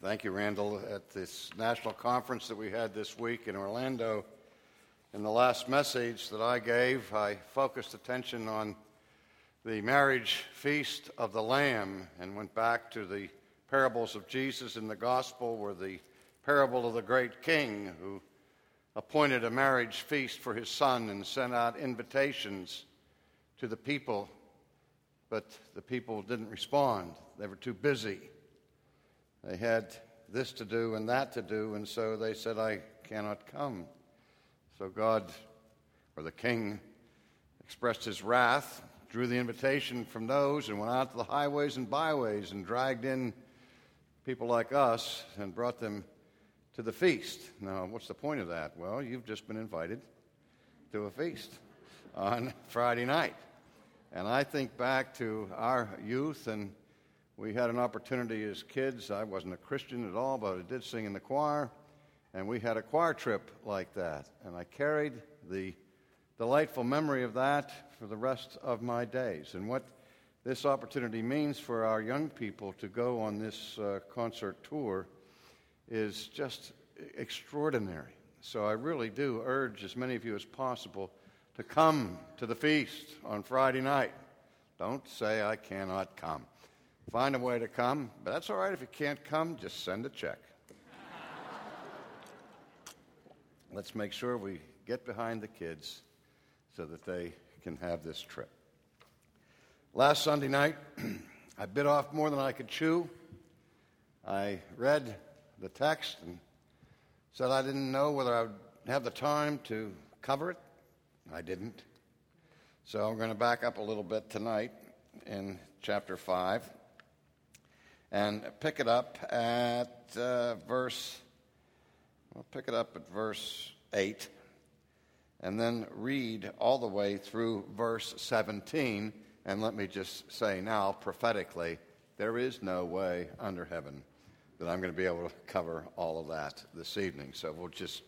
Thank you, Randall. At this national conference that we had this week in Orlando, in the last message that I gave, I focused attention on the marriage feast of the Lamb and went back to the parables of Jesus in the gospel, where the parable of the great king who appointed a marriage feast for his son and sent out invitations to the people, but the people didn't respond. They were too busy. They had this to do and that to do, and so they said, I cannot come. So God, or the king, expressed his wrath, drew the invitation from those, and went out to the highways and byways and dragged in people like us and brought them to the feast. Now, what's the point of that? Well, you've just been invited to a feast on Friday night. And I think back to our youth and we had an opportunity as kids. I wasn't a Christian at all, but I did sing in the choir. And we had a choir trip like that. And I carried the delightful memory of that for the rest of my days. And what this opportunity means for our young people to go on this uh, concert tour is just extraordinary. So I really do urge as many of you as possible to come to the feast on Friday night. Don't say, I cannot come. Find a way to come, but that's all right. If you can't come, just send a check. Let's make sure we get behind the kids so that they can have this trip. Last Sunday night, I bit off more than I could chew. I read the text and said I didn't know whether I would have the time to cover it. I didn't. So I'm going to back up a little bit tonight in chapter 5 and pick it up at uh, verse, we'll pick it up at verse 8, and then read all the way through verse 17. And let me just say now, prophetically, there is no way under heaven that I'm going to be able to cover all of that this evening. So we'll just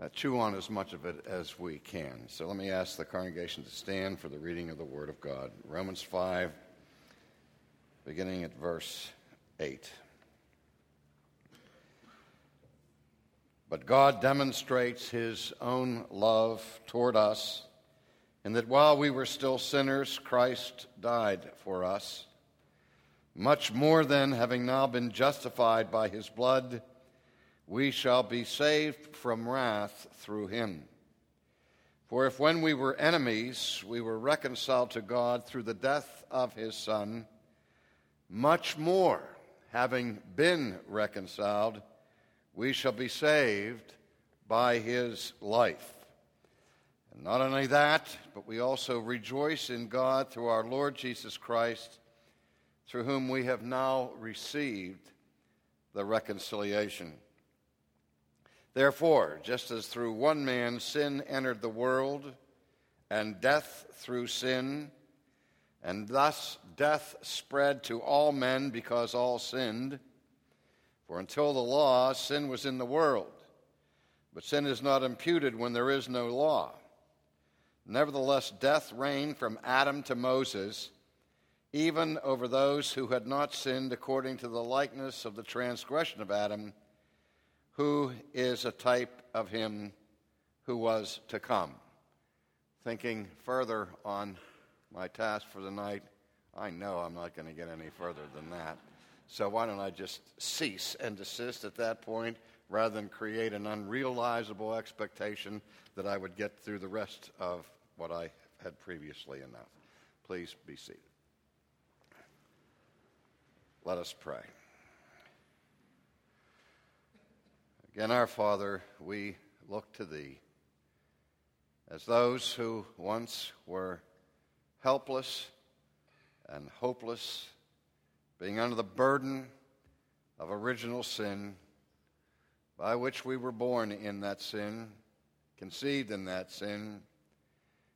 uh, chew on as much of it as we can. So let me ask the congregation to stand for the reading of the Word of God. Romans 5 beginning at verse 8. But God demonstrates his own love toward us in that while we were still sinners, Christ died for us. Much more than having now been justified by his blood, we shall be saved from wrath through him. For if when we were enemies, we were reconciled to God through the death of his Son, much more, having been reconciled, we shall be saved by his life. And not only that, but we also rejoice in God through our Lord Jesus Christ, through whom we have now received the reconciliation. Therefore, just as through one man sin entered the world, and death through sin, and thus death spread to all men because all sinned. For until the law, sin was in the world. But sin is not imputed when there is no law. Nevertheless, death reigned from Adam to Moses, even over those who had not sinned according to the likeness of the transgression of Adam, who is a type of him who was to come. Thinking further on my task for the night, I know I'm not going to get any further than that. So why don't I just cease and desist at that point rather than create an unrealizable expectation that I would get through the rest of what I had previously enough. Please be seated. Let us pray. Again, our Father, we look to Thee as those who once were helpless and hopeless, being under the burden of original sin, by which we were born in that sin, conceived in that sin,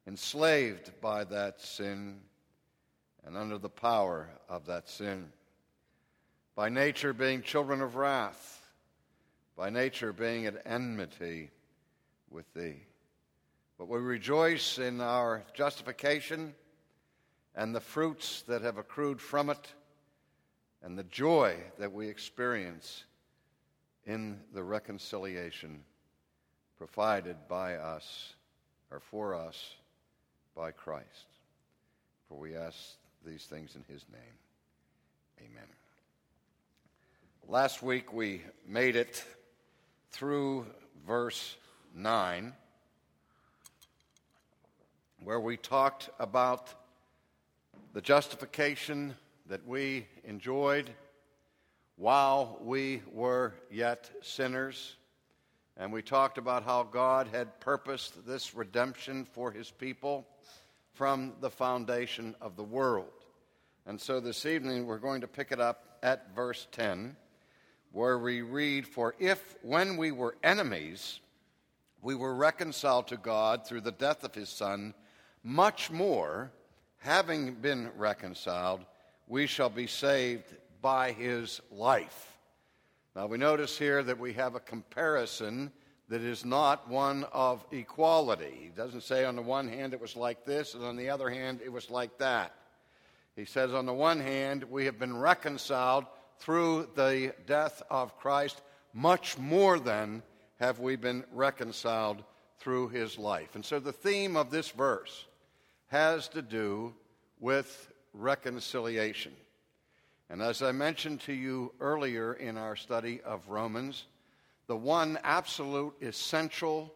enslaved by that sin, and under the power of that sin. By nature, being children of wrath, by nature, being at enmity with Thee. But we rejoice in our justification and the fruits that have accrued from it, and the joy that we experience in the reconciliation provided by us or for us by Christ. For we ask these things in his name. Amen. Last week we made it through verse 9, where we talked about the justification that we enjoyed while we were yet sinners. And we talked about how God had purposed this redemption for his people from the foundation of the world. And so this evening we're going to pick it up at verse 10, where we read, For if when we were enemies, we were reconciled to God through the death of his Son, much more, having been reconciled, we shall be saved by his life. Now we notice here that we have a comparison that is not one of equality. He doesn't say on the one hand it was like this, and on the other hand it was like that. He says, on the one hand, we have been reconciled through the death of Christ, much more than have we been reconciled through his life. And so the theme of this verse has to do with reconciliation. And as I mentioned to you earlier in our study of Romans, the one absolute essential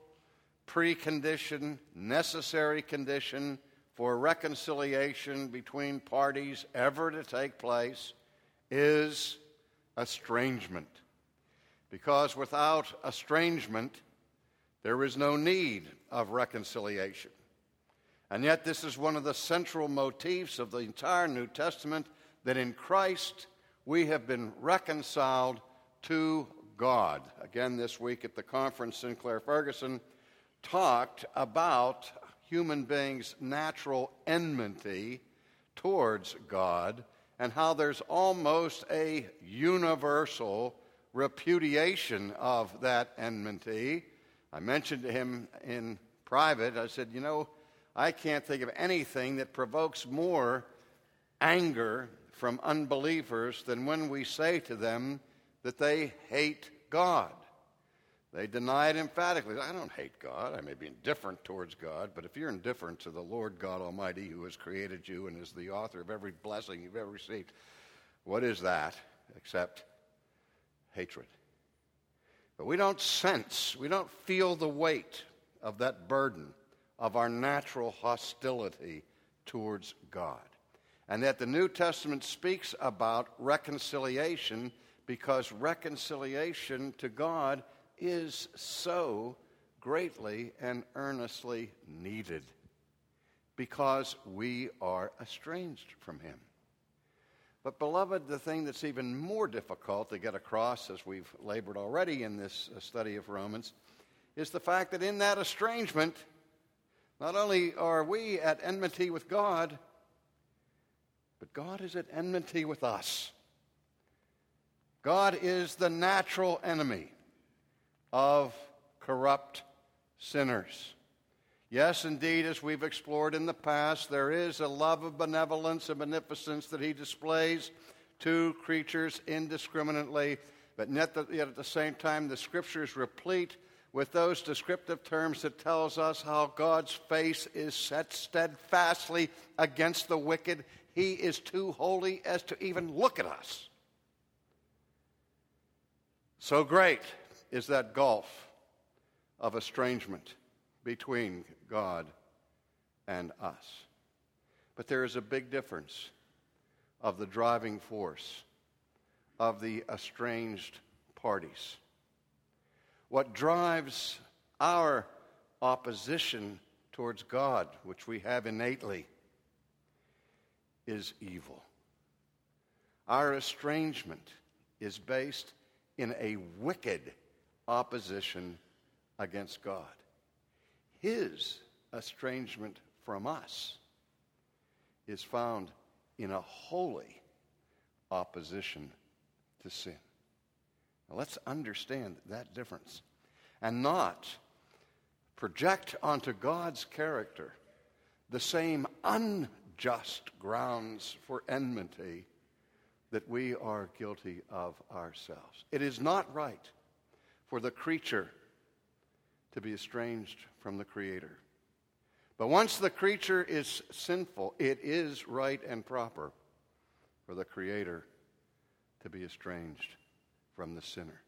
precondition, necessary condition for reconciliation between parties ever to take place is estrangement. Because without estrangement, there is no need of reconciliation. And yet, this is one of the central motifs of the entire New Testament that in Christ we have been reconciled to God. Again, this week at the conference, Sinclair Ferguson talked about human beings' natural enmity towards God and how there's almost a universal repudiation of that enmity. I mentioned to him in private, I said, You know, I can't think of anything that provokes more anger from unbelievers than when we say to them, that they hate God. They deny it emphatically. I don't hate God. I may be indifferent towards God, but if you're indifferent to the Lord God Almighty who has created you and is the author of every blessing you've ever received, what is that except hatred? But we don't sense, we don't feel the weight of that burden of our natural hostility towards God. And that the New Testament speaks about reconciliation because reconciliation to God is so greatly and earnestly needed because we are estranged from Him. But, beloved, the thing that's even more difficult to get across, as we've labored already in this uh, study of Romans, is the fact that in that estrangement, not only are we at enmity with God, but God is at enmity with us. God is the natural enemy of corrupt sinners. Yes, indeed, as we've explored in the past, there is a love of benevolence and beneficence that he displays to creatures indiscriminately, but yet at the same time, the scriptures replete with those descriptive terms that tells us how God's face is set steadfastly against the wicked. He is too holy as to even look at us. So great is that gulf of estrangement between God and us. But there is a big difference of the driving force of the estranged parties. What drives our opposition towards God, which we have innately, is evil. Our estrangement is based in a wicked opposition against God. His estrangement from us is found in a holy opposition to sin. Now let's understand that difference and not project onto God's character the same unjust grounds for enmity that we are guilty of ourselves. It is not right for the creature to be estranged from the Creator. But once the creature is sinful, it is right and proper for the Creator to be estranged from the sinner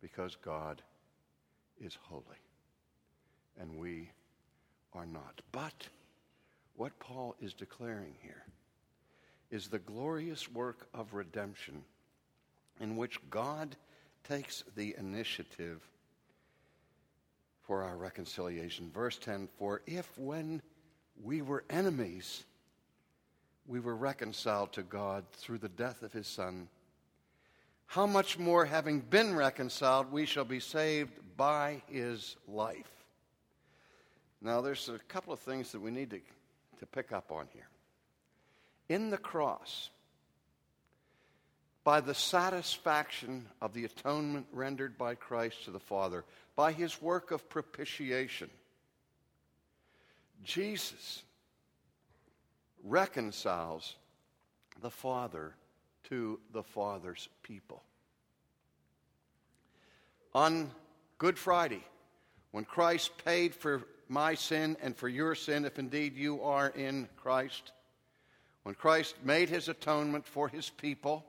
because God is holy and we are not. But what Paul is declaring here is the glorious work of redemption in which God takes the initiative for our reconciliation. Verse 10 For if when we were enemies, we were reconciled to God through the death of his Son, how much more, having been reconciled, we shall be saved by his life. Now, there's a couple of things that we need to, to pick up on here. In the cross, by the satisfaction of the atonement rendered by Christ to the Father, by his work of propitiation, Jesus reconciles the Father to the Father's people. On Good Friday, when Christ paid for my sin and for your sin, if indeed you are in Christ, when Christ made his atonement for his people,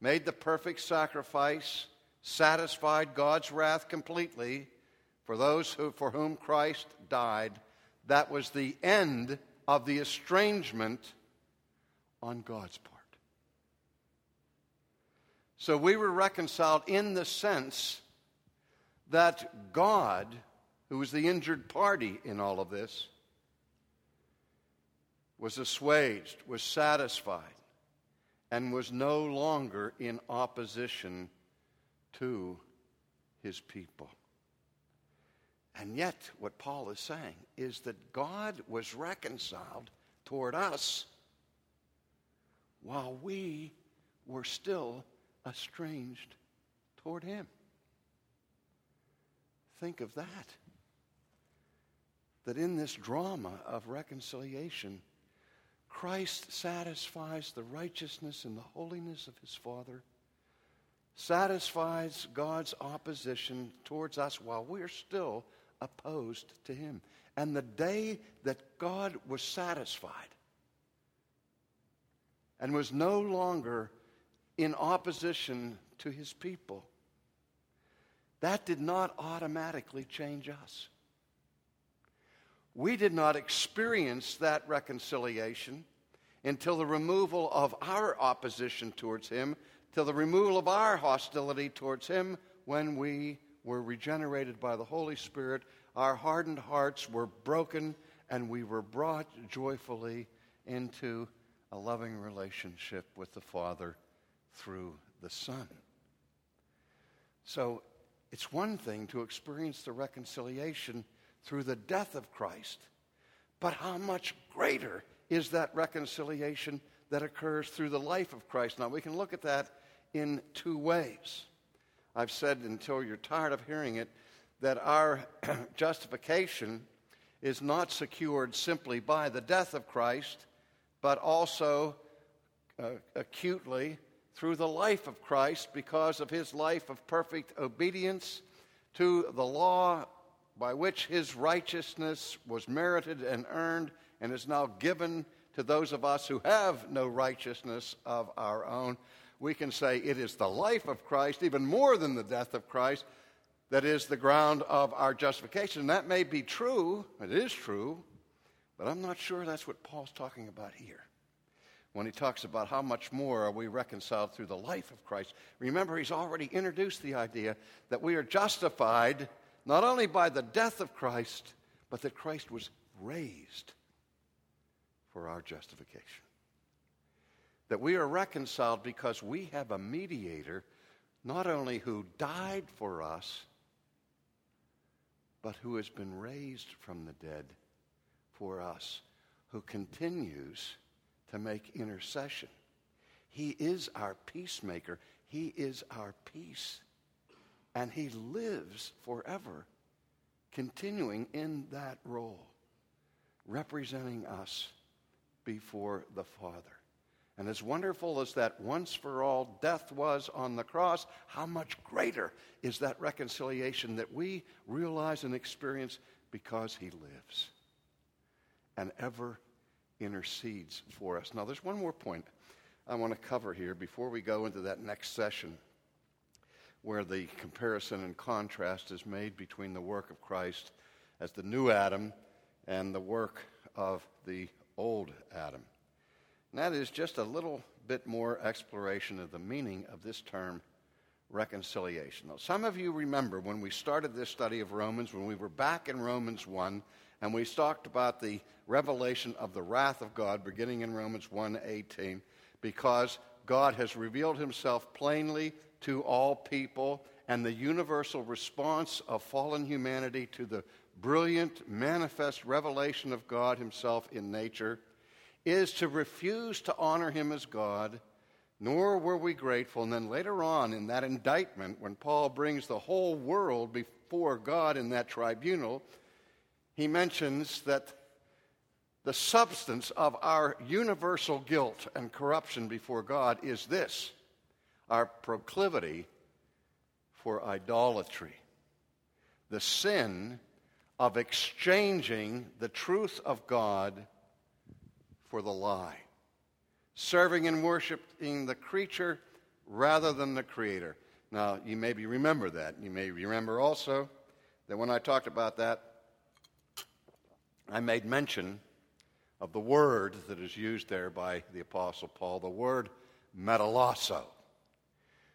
made the perfect sacrifice, satisfied God's wrath completely for those who, for whom Christ died, that was the end of the estrangement on God's part. So we were reconciled in the sense that God, who was the injured party in all of this, was assuaged, was satisfied, and was no longer in opposition to his people. And yet, what Paul is saying is that God was reconciled toward us while we were still estranged toward him. Think of that. That in this drama of reconciliation, Christ satisfies the righteousness and the holiness of his Father, satisfies God's opposition towards us while we're still opposed to him. And the day that God was satisfied and was no longer in opposition to his people, that did not automatically change us. We did not experience that reconciliation until the removal of our opposition towards him, till the removal of our hostility towards him when we were regenerated by the Holy Spirit, our hardened hearts were broken, and we were brought joyfully into a loving relationship with the Father through the Son. So it's one thing to experience the reconciliation through the death of Christ, but how much greater is that reconciliation that occurs through the life of Christ? Now, we can look at that in two ways. I've said until you're tired of hearing it that our justification is not secured simply by the death of Christ, but also uh, acutely through the life of Christ because of his life of perfect obedience to the law by which his righteousness was merited and earned and is now given to those of us who have no righteousness of our own. We can say it is the life of Christ, even more than the death of Christ, that is the ground of our justification. That may be true, it is true, but I'm not sure that's what Paul's talking about here when he talks about how much more are we reconciled through the life of Christ. Remember, he's already introduced the idea that we are justified not only by the death of Christ, but that Christ was raised for our justification that we are reconciled because we have a mediator not only who died for us, but who has been raised from the dead for us, who continues to make intercession. He is our peacemaker, He is our peace, and He lives forever, continuing in that role, representing us before the Father. And as wonderful as that once for all death was on the cross, how much greater is that reconciliation that we realize and experience because he lives and ever intercedes for us. Now, there's one more point I want to cover here before we go into that next session where the comparison and contrast is made between the work of Christ as the new Adam and the work of the old Adam. And that is just a little bit more exploration of the meaning of this term reconciliation. Now, some of you remember when we started this study of Romans, when we were back in Romans 1, and we talked about the revelation of the wrath of God beginning in Romans 1:18 because God has revealed himself plainly to all people, and the universal response of fallen humanity to the brilliant, manifest revelation of God Himself in nature is to refuse to honor Him as God, nor were we grateful. And then later on in that indictment, when Paul brings the whole world before God in that tribunal, he mentions that the substance of our universal guilt and corruption before God is this our proclivity for idolatry, the sin of exchanging the truth of God for the lie, serving and worshiping the creature rather than the creator. Now, you maybe remember that. You may remember also that when I talked about that, I made mention of the word that is used there by the Apostle Paul, the word metalasso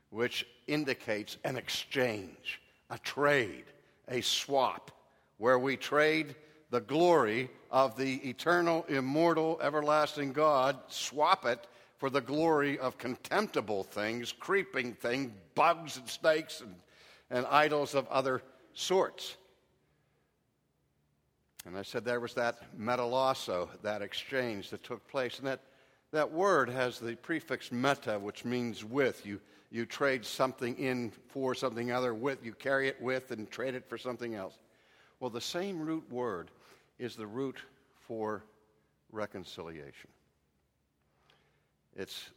which indicates an exchange, a trade, a swap, where we trade the glory of the eternal, immortal, everlasting God, swap it for the glory of contemptible things, creeping things, bugs and snakes and, and idols of other sorts. And I said there was that metalasso, that exchange that took place. And that, that word has the prefix meta, which means with. You, you trade something in for something other with, you carry it with and trade it for something else. Well, the same root word is the root for reconciliation. It's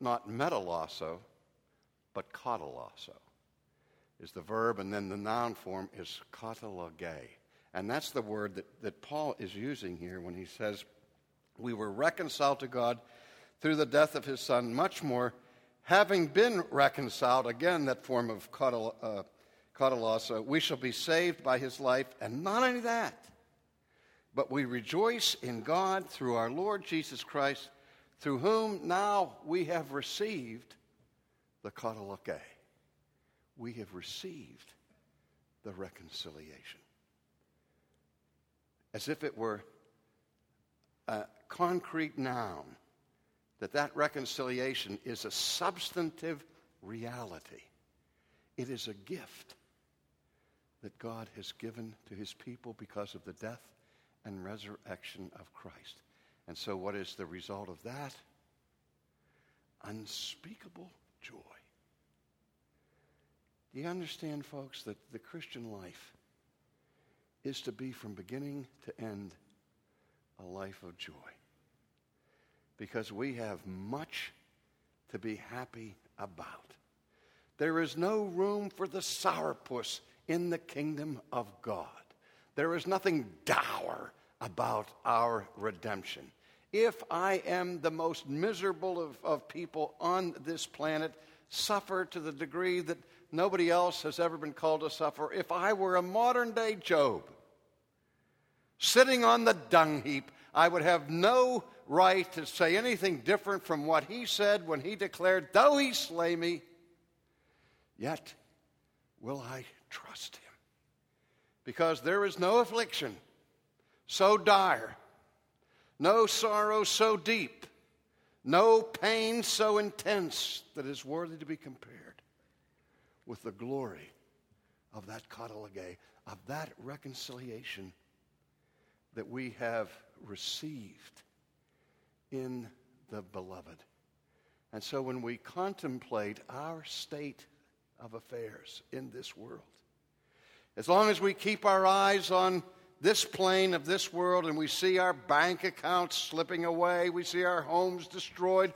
not metalasso, but katalasso is the verb, and then the noun form is katalage. And that's the word that, that Paul is using here when he says, We were reconciled to God through the death of his son, much more having been reconciled, again, that form of katalos, uh, we shall be saved by his life. And not only that, but we rejoice in God through our Lord Jesus Christ, through whom now we have received the kataloke. We have received the reconciliation. As if it were a concrete noun that that reconciliation is a substantive reality. It is a gift that God has given to his people because of the death and resurrection of Christ. And so, what is the result of that? Unspeakable joy. Do you understand, folks, that the Christian life is to be from beginning to end a life of joy? because we have much to be happy about. There is no room for the sourpuss in the kingdom of God. There is nothing dour about our redemption. If I am the most miserable of, of people on this planet, suffer to the degree that nobody else has ever been called to suffer, if I were a modern day Job, sitting on the dung heap, I would have no right to say anything different from what he said when he declared, Though he slay me, yet will I trust him. Because there is no affliction so dire, no sorrow so deep, no pain so intense that is worthy to be compared with the glory of that katalage, of that reconciliation that we have received in the beloved. And so when we contemplate our state of affairs in this world, as long as we keep our eyes on this plane of this world and we see our bank accounts slipping away, we see our homes destroyed,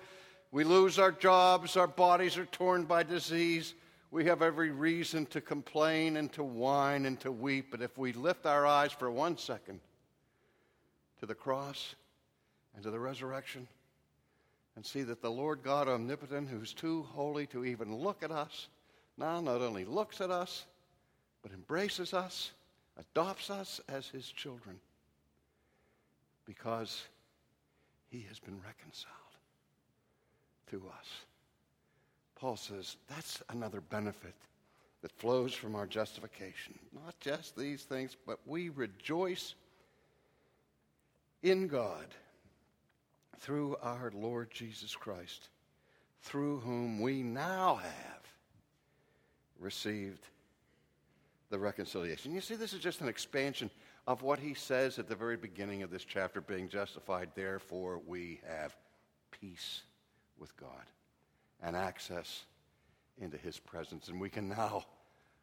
we lose our jobs, our bodies are torn by disease. We have every reason to complain and to whine and to weep. But if we lift our eyes for one second to the cross and to the resurrection and see that the Lord God omnipotent, who's too holy to even look at us, now not only looks at us, but embraces us, adopts us as his children because he has been reconciled to us. Paul says that's another benefit that flows from our justification. Not just these things, but we rejoice in God through our Lord Jesus Christ, through whom we now have received the reconciliation. You see, this is just an expansion of what he says at the very beginning of this chapter being justified. Therefore, we have peace with God and access into his presence. And we can now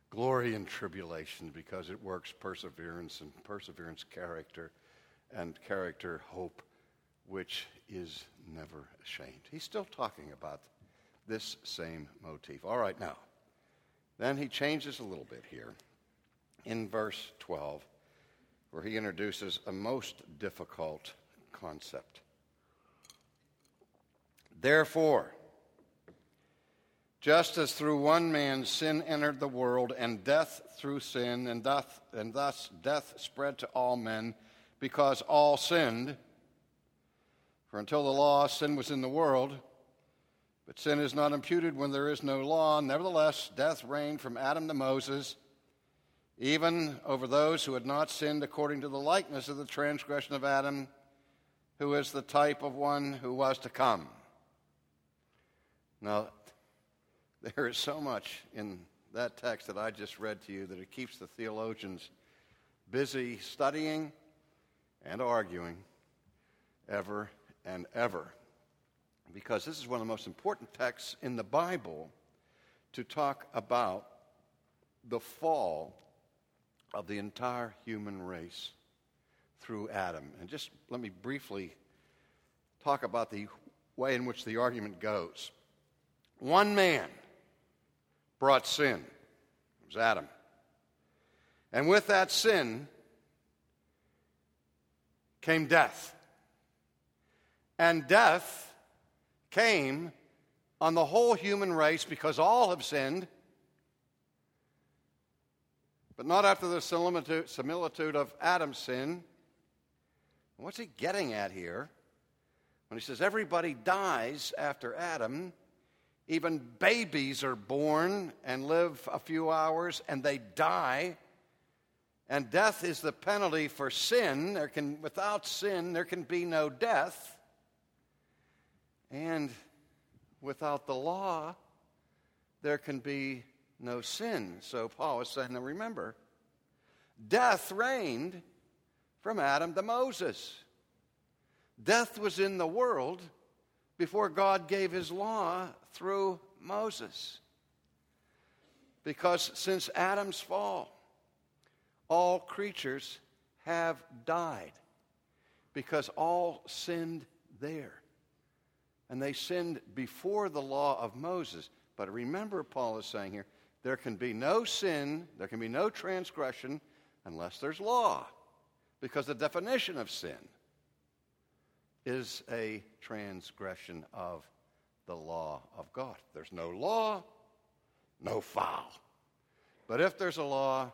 glory in tribulation because it works perseverance and perseverance character and character hope, which is never ashamed. He's still talking about this same motif. All right, now, then he changes a little bit here in verse 12, where he introduces a most difficult concept. Therefore, just as through one man sin entered the world, and death through sin, and, and thus death spread to all men, because all sinned. For until the law, sin was in the world, but sin is not imputed when there is no law. Nevertheless, death reigned from Adam to Moses, even over those who had not sinned according to the likeness of the transgression of Adam, who is the type of one who was to come. Now, there is so much in that text that I just read to you that it keeps the theologians busy studying and arguing ever and ever. Because this is one of the most important texts in the Bible to talk about the fall of the entire human race through Adam. And just let me briefly talk about the way in which the argument goes. One man brought sin. It was Adam. And with that sin came death. And death came on the whole human race because all have sinned, but not after the similitude of Adam's sin. What's he getting at here? When he says everybody dies after Adam, even babies are born and live a few hours and they die. And death is the penalty for sin. There can, without sin, there can be no death. And without the law, there can be no sin. So Paul is saying, now remember, death reigned from Adam to Moses. Death was in the world before God gave his law through Moses. Because since Adam's fall, all creatures have died because all sinned there. And they sinned before the law of Moses. But remember, Paul is saying here, there can be no sin, there can be no transgression unless there's law. Because the definition of sin is a transgression of the law of God. There's no law, no foul. But if there's a law,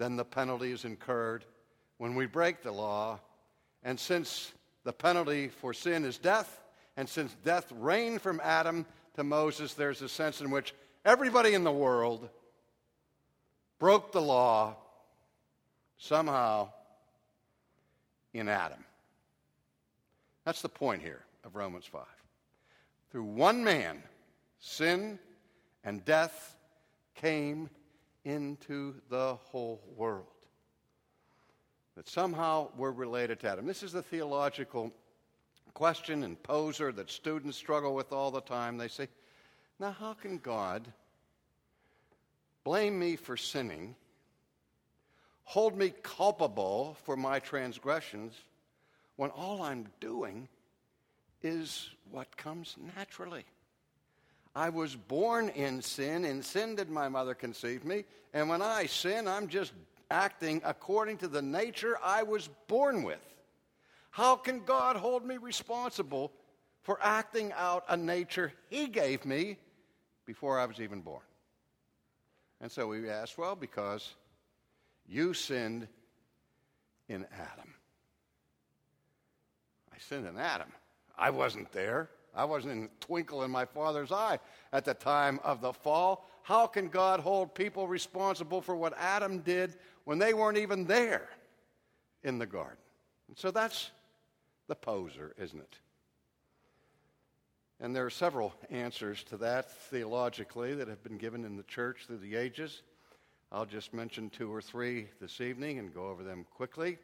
then the penalty is incurred when we break the law. And since the penalty for sin is death, and since death reigned from Adam to Moses, there's a sense in which everybody in the world broke the law somehow in Adam. That's the point here of Romans 5. Through one man, sin and death came into the whole world. That somehow we're related to Adam. This is the theological question and poser that students struggle with all the time. They say, now, how can God blame me for sinning, hold me culpable for my transgressions, when all I'm doing is what comes naturally. I was born in sin. In sin did my mother conceive me. And when I sin, I'm just acting according to the nature I was born with. How can God hold me responsible for acting out a nature He gave me before I was even born? And so we ask, well, because you sinned in Adam. I sinned in Adam. I wasn't there. I wasn't in a twinkle in my father's eye at the time of the fall. How can God hold people responsible for what Adam did when they weren't even there in the garden? And so that's the poser, isn't it? And there are several answers to that theologically that have been given in the church through the ages. I'll just mention two or three this evening and go over them quickly.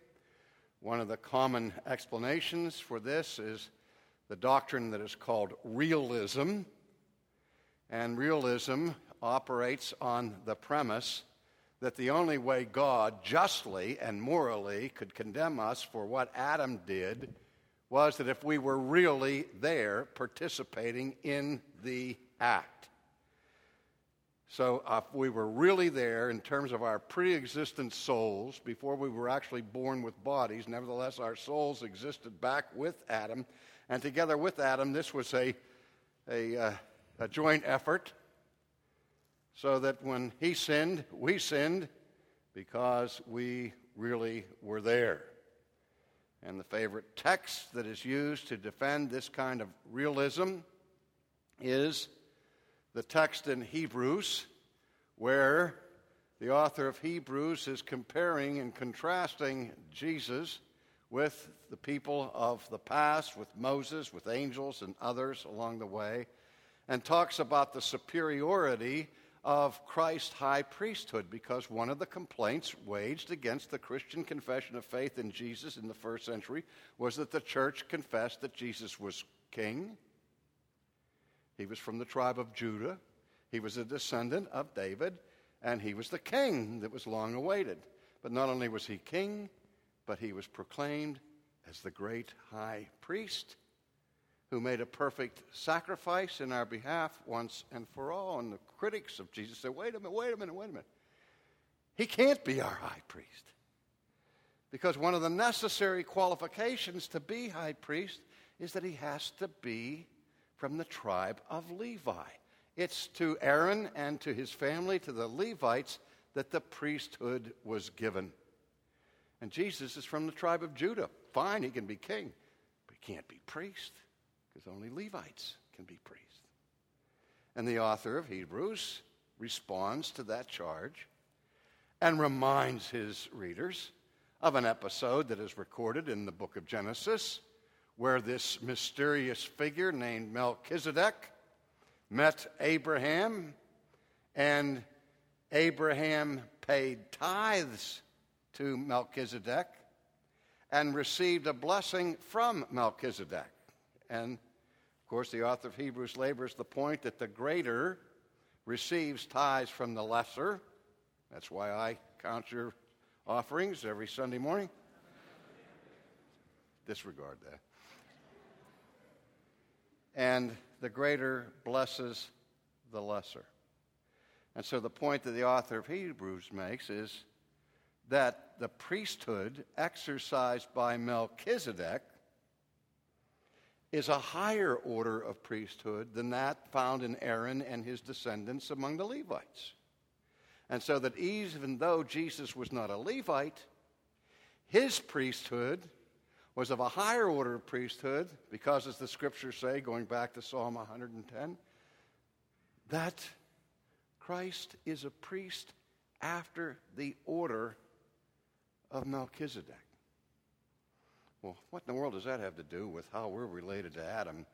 One of the common explanations for this is the doctrine that is called realism. And realism operates on the premise that the only way God justly and morally could condemn us for what Adam did was that if we were really there participating in the act. So, if we were really there in terms of our pre existent souls before we were actually born with bodies, nevertheless, our souls existed back with Adam and together with Adam, this was a, a, uh, a joint effort so that when he sinned, we sinned because we really were there. And the favorite text that is used to defend this kind of realism is the text in Hebrews, where the author of Hebrews is comparing and contrasting Jesus with the people of the past, with Moses, with angels, and others along the way, and talks about the superiority of Christ's high priesthood because one of the complaints waged against the Christian confession of faith in Jesus in the first century was that the church confessed that Jesus was king. He was from the tribe of Judah. He was a descendant of David, and he was the king that was long awaited. But not only was he king, but he was proclaimed as the great high priest who made a perfect sacrifice in our behalf once and for all. And the critics of Jesus said, wait a minute, wait a minute, wait a minute. He can't be our high priest. Because one of the necessary qualifications to be high priest is that he has to be from the tribe of Levi. It's to Aaron and to his family, to the Levites, that the priesthood was given. And Jesus is from the tribe of Judah. Fine, he can be king, but he can't be priest because only Levites can be priests. And the author of Hebrews responds to that charge and reminds his readers of an episode that is recorded in the book of Genesis where this mysterious figure named Melchizedek met Abraham and Abraham paid tithes to Melchizedek and received a blessing from Melchizedek. And of course, the author of Hebrews labors the point that the greater receives tithes from the lesser. That's why I count your offerings every Sunday morning. Disregard that. And the greater blesses the lesser. And so the point that the author of Hebrews makes is that the priesthood exercised by Melchizedek is a higher order of priesthood than that found in Aaron and his descendants among the Levites. And so that even though Jesus was not a Levite, his priesthood was of a higher order of priesthood because, as the scriptures say, going back to Psalm 110, that Christ is a priest after the order of Melchizedek. Well, what in the world does that have to do with how we're related to Adam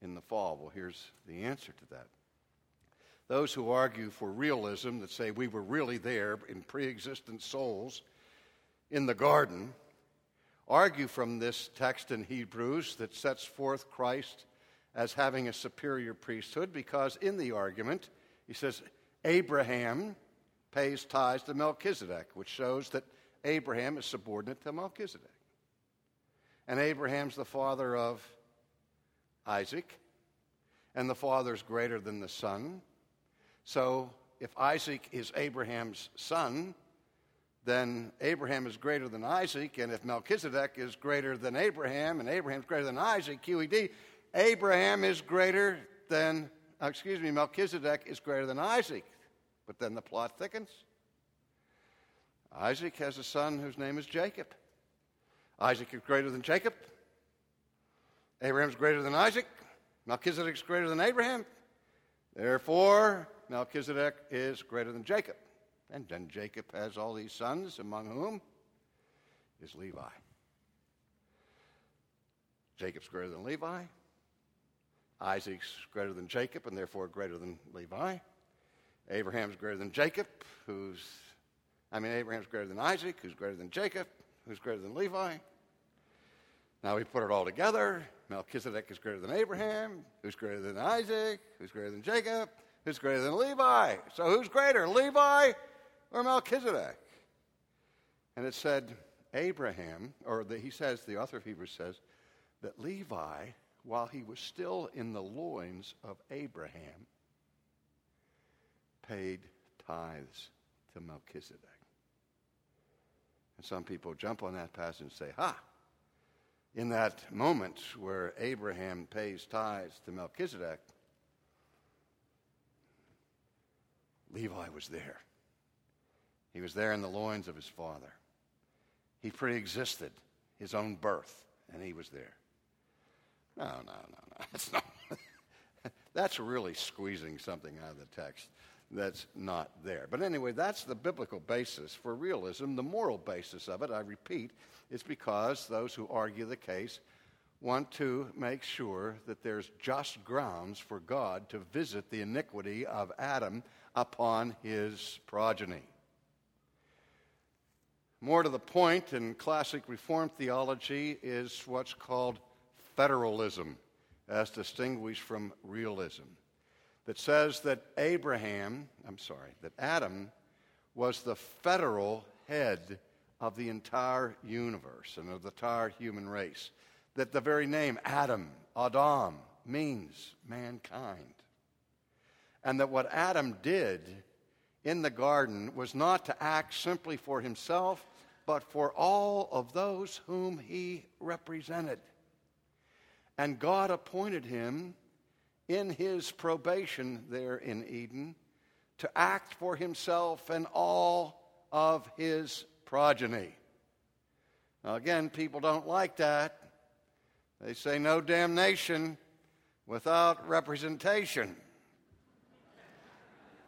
in the fall? Well, here's the answer to that. Those who argue for realism, that say we were really there in pre existent souls in the garden, argue from this text in Hebrews that sets forth Christ as having a superior priesthood because in the argument, he says, Abraham pays tithes to Melchizedek, which shows that Abraham is subordinate to Melchizedek. And Abraham's the father of Isaac, and the father's greater than the son. So if Isaac is Abraham's son, then Abraham is greater than Isaac, and if Melchizedek is greater than Abraham, and Abraham's greater than Isaac, QED, Abraham is greater than, uh, excuse me, Melchizedek is greater than Isaac. But then the plot thickens. Isaac has a son whose name is Jacob. Isaac is greater than Jacob. Abraham's greater than Isaac. Melchizedek's greater than Abraham. Therefore, Melchizedek is greater than Jacob. And then Jacob has all these sons, among whom is Levi. Jacob's greater than Levi. Isaac's greater than Jacob, and therefore greater than Levi. Abraham's greater than Jacob, who's, I mean, Abraham's greater than Isaac, who's greater than Jacob, who's greater than Levi. Now we put it all together. Melchizedek is greater than Abraham, who's greater than Isaac, who's greater than Jacob, who's greater than Levi. So who's greater, Levi or Melchizedek? And it said, Abraham, or the, he says, the author of Hebrews says, that Levi, while he was still in the loins of Abraham, paid tithes to Melchizedek. And some people jump on that passage and say, Ha! In that moment where Abraham pays tithes to Melchizedek, Levi was there. He was there in the loins of his father. He pre existed his own birth, and he was there. No, no, no, no. That's, not, that's really squeezing something out of the text that's not there. But anyway, that's the biblical basis for realism. The moral basis of it, I repeat, is because those who argue the case want to make sure that there's just grounds for God to visit the iniquity of Adam upon his progeny. More to the point, in classic Reformed theology, is what's called federalism, as distinguished from realism that says that Abraham, I'm sorry, that Adam was the federal head of the entire universe and of the entire human race. That the very name Adam, Adam, means mankind. And that what Adam did in the garden was not to act simply for himself, but for all of those whom he represented. And God appointed him in his probation there in Eden to act for himself and all of his progeny. Now, again, people don't like that. They say no damnation without representation.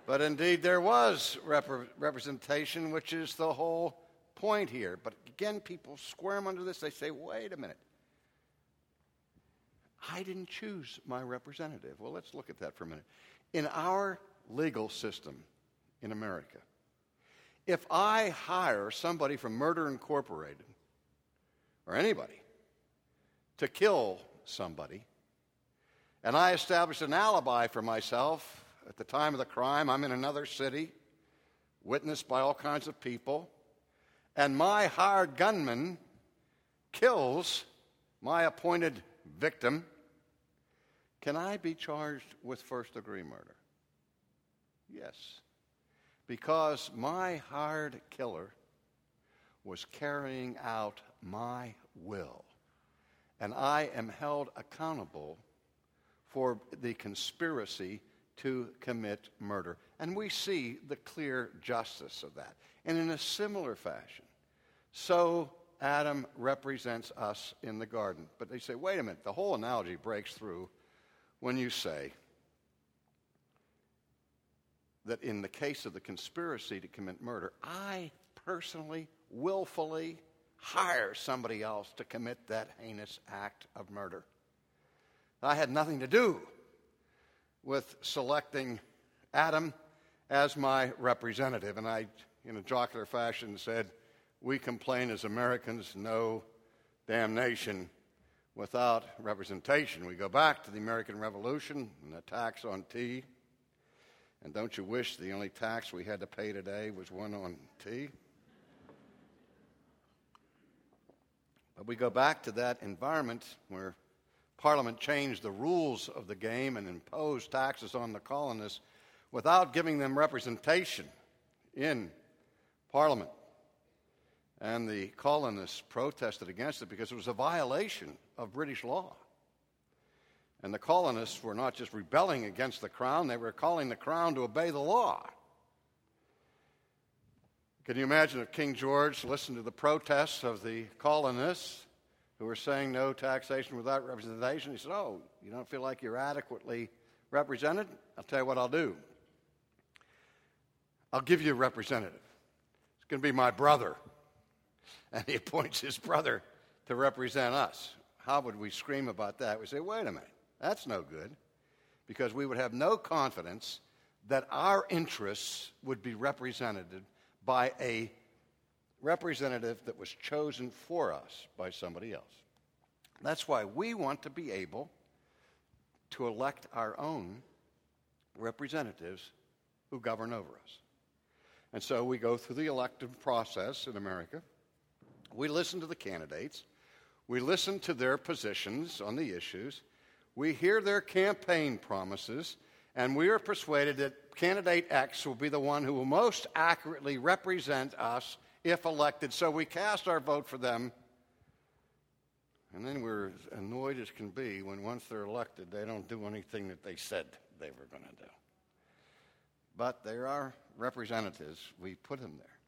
But indeed, there was rep- representation, which is the whole point here. But again, people squirm under this. They say, wait a minute. I didn't choose my representative. Well, let's look at that for a minute. In our legal system in America, if I hire somebody from Murder Incorporated or anybody to kill somebody, and I establish an alibi for myself at the time of the crime, I'm in another city, witnessed by all kinds of people, and my hired gunman kills my appointed victim, can I be charged with first degree murder? Yes. Because my hired killer was carrying out my will. And I am held accountable for the conspiracy to commit murder. And we see the clear justice of that. And in a similar fashion, so Adam represents us in the garden. But they say, wait a minute, the whole analogy breaks through when you say that in the case of the conspiracy to commit murder, I personally, willfully hire somebody else to commit that heinous act of murder. I had nothing to do with selecting Adam as my representative, and I, in a jocular fashion, said, we complain as Americans, no damnation without representation. We go back to the American Revolution and the tax on tea. And don't you wish the only tax we had to pay today was one on tea? But we go back to that environment where Parliament changed the rules of the game and imposed taxes on the colonists without giving them representation in Parliament. And the colonists protested against it because it was a violation of British law. And the colonists were not just rebelling against the crown, they were calling the crown to obey the law. Can you imagine if King George listened to the protests of the colonists who were saying no taxation without representation? He said, Oh, you don't feel like you're adequately represented? I'll tell you what I'll do. I'll give you a representative. It's going to be my brother. And he appoints his brother to represent us. How would we scream about that? We say, wait a minute, that's no good. Because we would have no confidence that our interests would be represented by a representative that was chosen for us by somebody else. That's why we want to be able to elect our own representatives who govern over us. And so we go through the elective process in America. We listen to the candidates. We listen to their positions on the issues. We hear their campaign promises. And we are persuaded that candidate X will be the one who will most accurately represent us if elected. So we cast our vote for them. And then we're annoyed as can be when once they're elected, they don't do anything that they said they were going to do. But they are representatives. We put them there.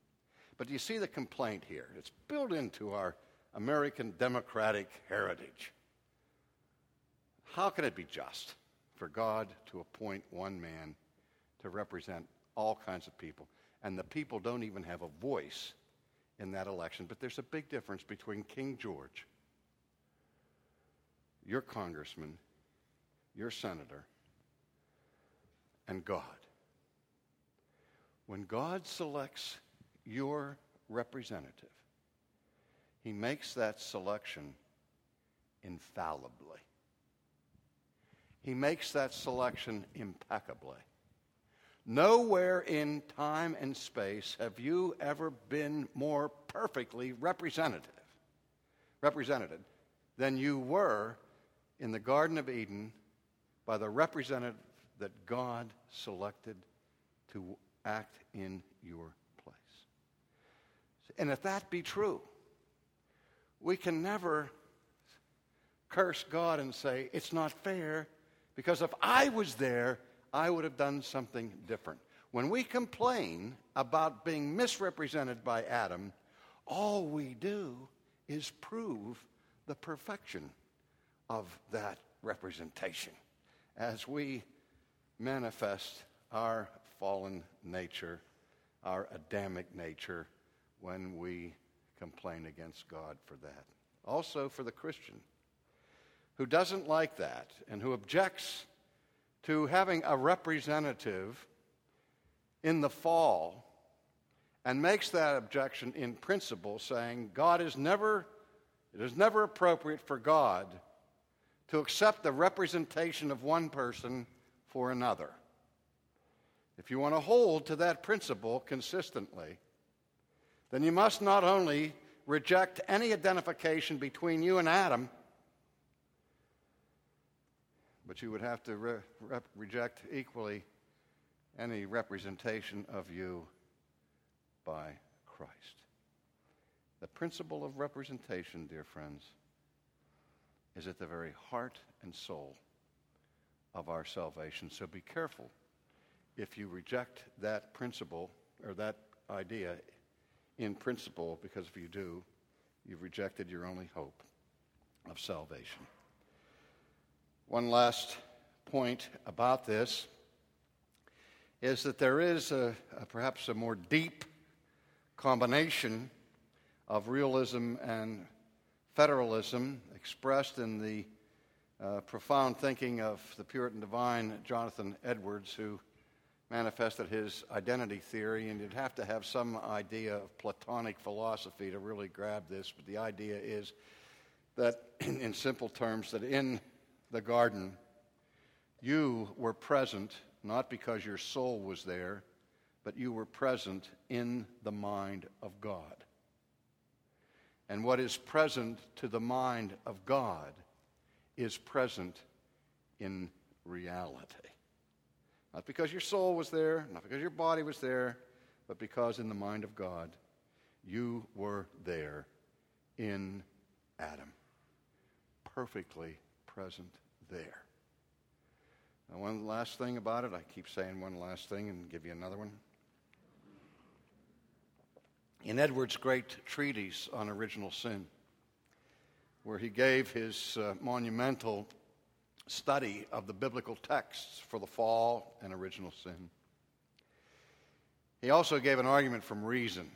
But do you see the complaint here? It's built into our American democratic heritage. How can it be just? for God to appoint one man to represent all kinds of people. And the people don't even have a voice in that election. But there's a big difference between King George, your congressman, your senator, and God. When God selects your representative, he makes that selection infallibly. He makes that selection impeccably. Nowhere in time and space have you ever been more perfectly representative, represented than you were in the Garden of Eden by the representative that God selected to act in your. And if that be true, we can never curse God and say, it's not fair because if I was there, I would have done something different. When we complain about being misrepresented by Adam, all we do is prove the perfection of that representation as we manifest our fallen nature, our Adamic nature, when we complain against God for that. Also for the Christian who doesn't like that and who objects to having a representative in the fall and makes that objection in principle, saying God is never, it is never appropriate for God to accept the representation of one person for another. If you want to hold to that principle consistently, then you must not only reject any identification between you and Adam but you would have to re- re- reject equally any representation of you by Christ. The principle of representation, dear friends, is at the very heart and soul of our salvation. So be careful if you reject that principle or that idea in principle, because if you do, you've rejected your only hope of salvation. One last point about this is that there is a, a, perhaps a more deep combination of realism and federalism expressed in the uh, profound thinking of the Puritan divine Jonathan Edwards, who manifested his identity theory. And you'd have to have some idea of Platonic philosophy to really grab this, but the idea is that, in simple terms, that in the garden, you were present not because your soul was there, but you were present in the mind of God. And what is present to the mind of God is present in reality. Not because your soul was there, not because your body was there, but because in the mind of God, you were there in Adam. Perfectly present there. Now, one last thing about it, I keep saying one last thing and give you another one. In Edwards' great treatise on original sin, where he gave his uh, monumental study of the biblical texts for the fall and original sin, he also gave an argument from reason.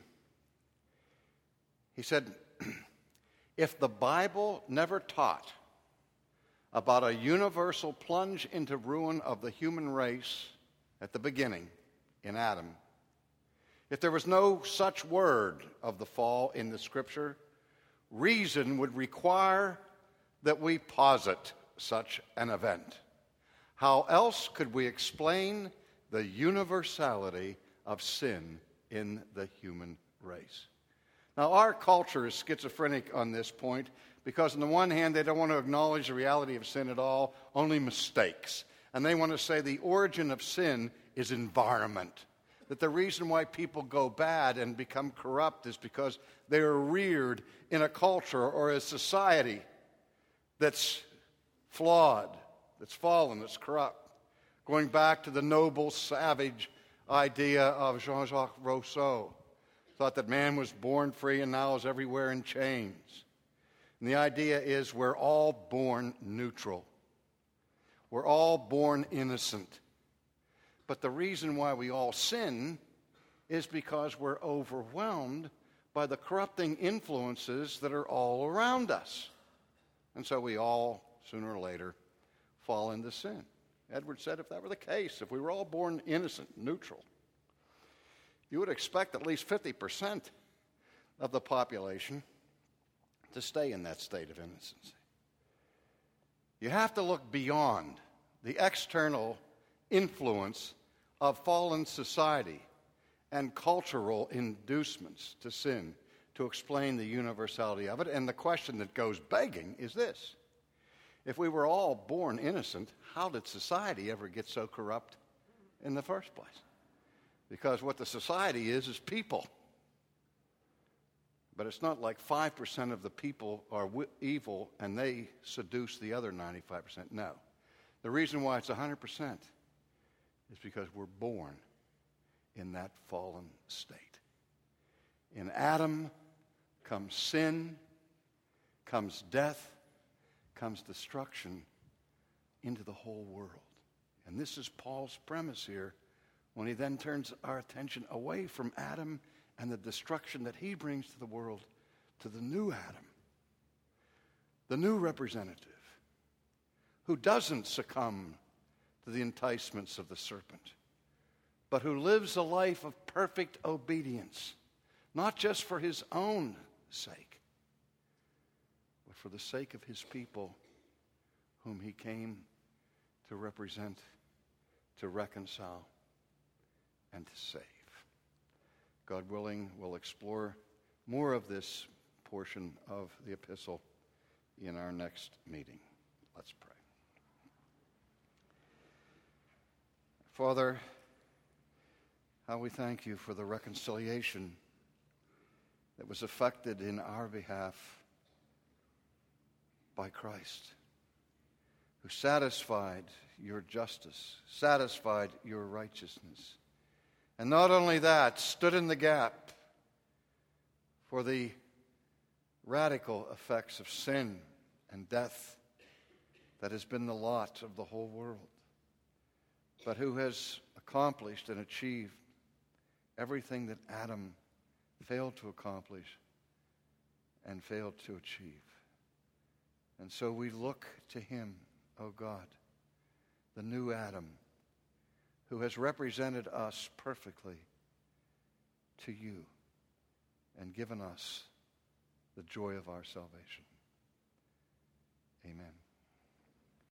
He said, if the Bible never taught about a universal plunge into ruin of the human race at the beginning in Adam, if there was no such word of the fall in the scripture, reason would require that we posit such an event. How else could we explain the universality of sin in the human race? Now, our culture is schizophrenic on this point because, on the one hand, they don't want to acknowledge the reality of sin at all, only mistakes. And they want to say the origin of sin is environment. That the reason why people go bad and become corrupt is because they are reared in a culture or a society that's flawed, that's fallen, that's corrupt. Going back to the noble, savage idea of Jean Jacques Rousseau thought that man was born free and now is everywhere in chains. And the idea is we're all born neutral. We're all born innocent. But the reason why we all sin is because we're overwhelmed by the corrupting influences that are all around us. And so we all, sooner or later, fall into sin. Edward said if that were the case, if we were all born innocent, neutral, you would expect at least 50% of the population to stay in that state of innocence. You have to look beyond the external influence of fallen society and cultural inducements to sin to explain the universality of it. And the question that goes begging is this If we were all born innocent, how did society ever get so corrupt in the first place? Because what the society is, is people. But it's not like 5% of the people are evil and they seduce the other 95%. No. The reason why it's 100% is because we're born in that fallen state. In Adam comes sin, comes death, comes destruction into the whole world. And this is Paul's premise here when he then turns our attention away from Adam and the destruction that he brings to the world to the new Adam, the new representative, who doesn't succumb to the enticements of the serpent, but who lives a life of perfect obedience, not just for his own sake, for the sake of his people whom he came to represent, to reconcile and to save. God willing, we'll explore more of this portion of the epistle in our next meeting. Let's pray. Father, how we thank you for the reconciliation that was effected in our behalf by Christ, who satisfied your justice, satisfied your righteousness and not only that, stood in the gap for the radical effects of sin and death that has been the lot of the whole world, but who has accomplished and achieved everything that Adam failed to accomplish and failed to achieve. And so we look to him, O oh God, the new Adam who has represented us perfectly to you and given us the joy of our salvation. Amen.